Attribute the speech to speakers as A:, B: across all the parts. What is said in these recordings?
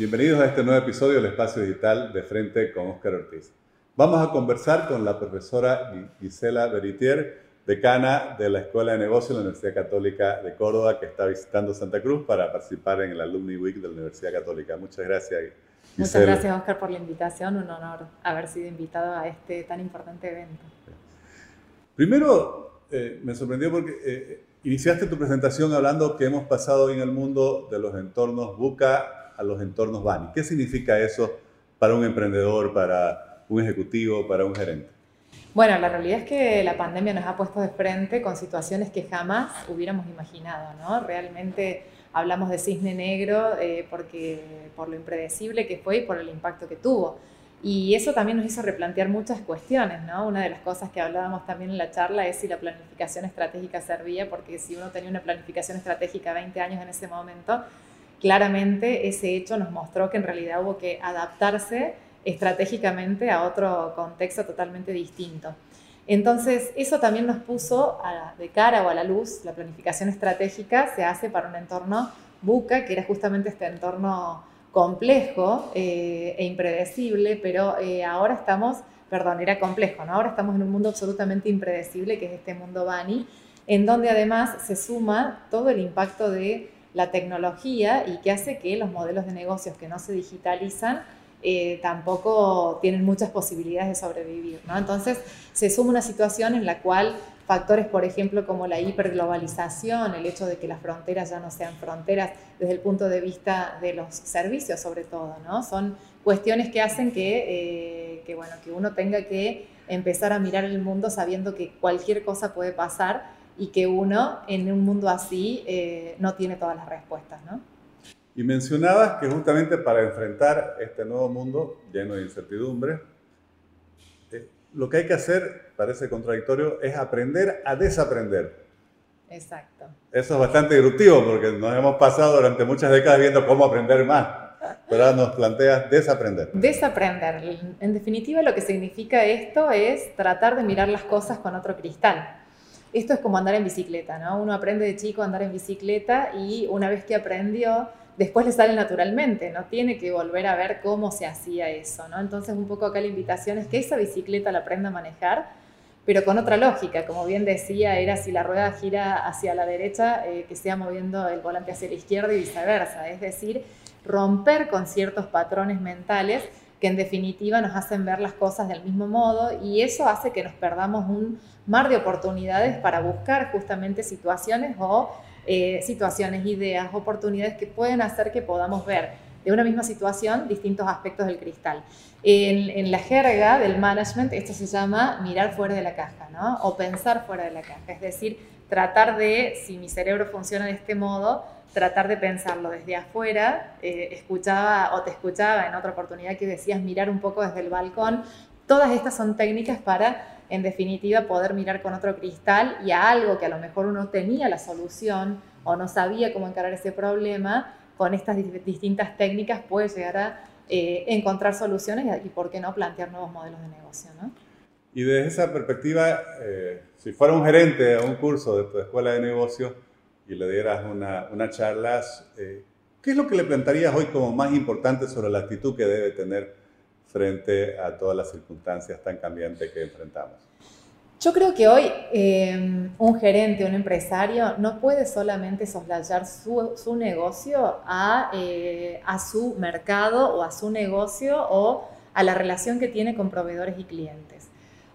A: Bienvenidos a este nuevo episodio del Espacio Digital de Frente con Óscar Ortiz. Vamos a conversar con la profesora Gisela Beritier, decana de la Escuela de Negocios de la Universidad Católica de Córdoba, que está visitando Santa Cruz para participar en el Alumni Week de la Universidad Católica. Muchas gracias. Gisela.
B: Muchas gracias, Oscar, por la invitación. Un honor haber sido invitado a este tan importante evento.
A: Primero, eh, me sorprendió porque eh, iniciaste tu presentación hablando que hemos pasado en el mundo de los entornos BUCA a los entornos BANI. ¿Qué significa eso para un emprendedor, para un ejecutivo, para un gerente?
B: Bueno, la realidad es que la pandemia nos ha puesto de frente con situaciones que jamás hubiéramos imaginado, ¿no? Realmente hablamos de cisne negro eh, porque, por lo impredecible que fue y por el impacto que tuvo. Y eso también nos hizo replantear muchas cuestiones, ¿no? Una de las cosas que hablábamos también en la charla es si la planificación estratégica servía, porque si uno tenía una planificación estratégica 20 años en ese momento, claramente ese hecho nos mostró que en realidad hubo que adaptarse estratégicamente a otro contexto totalmente distinto. Entonces, eso también nos puso de cara o a la luz, la planificación estratégica se hace para un entorno buca, que era justamente este entorno complejo eh, e impredecible, pero eh, ahora estamos, perdón, era complejo, ¿no? Ahora estamos en un mundo absolutamente impredecible, que es este mundo Bani, en donde además se suma todo el impacto de la tecnología y que hace que los modelos de negocios que no se digitalizan eh, tampoco tienen muchas posibilidades de sobrevivir. ¿no? Entonces se suma una situación en la cual factores, por ejemplo, como la hiperglobalización, el hecho de que las fronteras ya no sean fronteras desde el punto de vista de los servicios sobre todo, ¿no? son cuestiones que hacen que, eh, que, bueno, que uno tenga que empezar a mirar el mundo sabiendo que cualquier cosa puede pasar y que uno en un mundo así eh, no tiene todas las respuestas. ¿no?
A: Y mencionabas que justamente para enfrentar este nuevo mundo lleno de incertidumbre, eh, lo que hay que hacer, parece contradictorio, es aprender a desaprender.
B: Exacto.
A: Eso es bastante disruptivo porque nos hemos pasado durante muchas décadas viendo cómo aprender más. Pero ahora nos planteas desaprender.
B: Desaprender. En definitiva, lo que significa esto es tratar de mirar las cosas con otro cristal. Esto es como andar en bicicleta, ¿no? Uno aprende de chico a andar en bicicleta y una vez que aprendió, después le sale naturalmente, no tiene que volver a ver cómo se hacía eso, ¿no? Entonces un poco acá la invitación es que esa bicicleta la aprenda a manejar, pero con otra lógica, como bien decía, era si la rueda gira hacia la derecha, eh, que sea moviendo el volante hacia la izquierda y viceversa, es decir, romper con ciertos patrones mentales que en definitiva nos hacen ver las cosas del mismo modo y eso hace que nos perdamos un mar de oportunidades para buscar justamente situaciones o eh, situaciones, ideas, oportunidades que pueden hacer que podamos ver de una misma situación distintos aspectos del cristal. En, la jerga del management esto se llama mirar fuera de la caja, ¿no? O pensar fuera de la caja, es decir, tratar de, si mi cerebro funciona de este modo, tratar de pensarlo desde afuera. Eh, escuchaba o te escuchaba en otra oportunidad que decías mirar un poco desde el balcón. Todas estas son técnicas para en definitiva, poder mirar con otro cristal y a algo que a lo mejor uno tenía la solución o no sabía cómo encarar ese problema, con estas distintas técnicas puede llegar a eh, encontrar soluciones y, por qué no, plantear nuevos modelos de negocio.
A: Y desde esa perspectiva, eh, si fuera un gerente a un curso de tu escuela de negocios y le dieras una, una charla, eh, ¿qué es lo que le plantearías hoy como más importante sobre la actitud que debe tener frente a todas las circunstancias tan cambiantes que enfrentamos?
B: Yo creo que hoy em, un gerente, un empresario, no puede solamente soslayar su, su negocio a, eh, a, su mercado o a su negocio o a la relación que tiene con proveedores y clientes.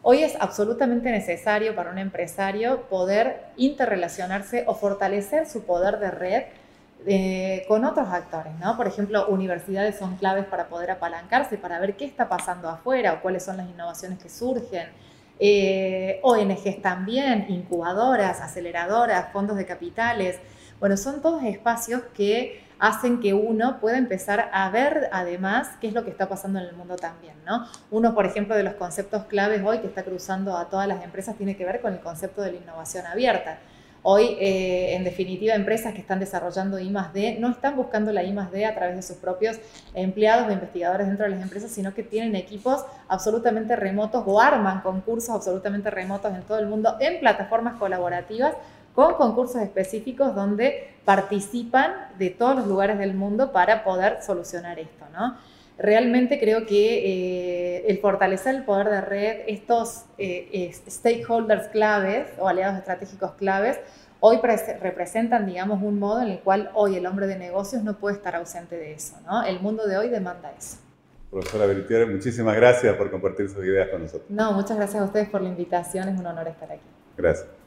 B: Hoy es absolutamente necesario para un empresario poder interrelacionarse o fortalecer su poder de red eh, con otros actores, ¿no? Por ejemplo, universidades son claves para poder apalancarse, para ver qué está pasando afuera o cuáles son las innovaciones que surgen. Eh, ONGs también, incubadoras, aceleradoras, fondos de capitales. Bueno, son todos espacios que hacen que uno pueda empezar a ver además qué es lo que está pasando en el mundo también, ¿no? Uno, por ejemplo, de los conceptos claves hoy que está cruzando a todas las empresas tiene que ver con el concepto de la innovación abierta. Hoy, eh, en definitiva, empresas que están desarrollando I no están buscando la I a través de sus propios empleados o investigadores dentro de las empresas, sino que tienen equipos absolutamente remotos o arman concursos absolutamente remotos en todo el mundo en plataformas colaborativas con concursos específicos donde participan de todos los lugares del mundo para poder solucionar esto, ¿no? Realmente creo que eh, el fortalecer el poder de red, estos eh, stakeholders claves o aliados estratégicos claves, hoy representan, digamos, un modo en el cual hoy el hombre de negocios no puede estar ausente de eso, ¿no? El mundo de hoy demanda eso.
A: Profesora Beritier, muchísimas gracias por compartir sus ideas con nosotros.
B: No, muchas gracias a ustedes por la invitación, es un honor estar aquí.
A: Gracias.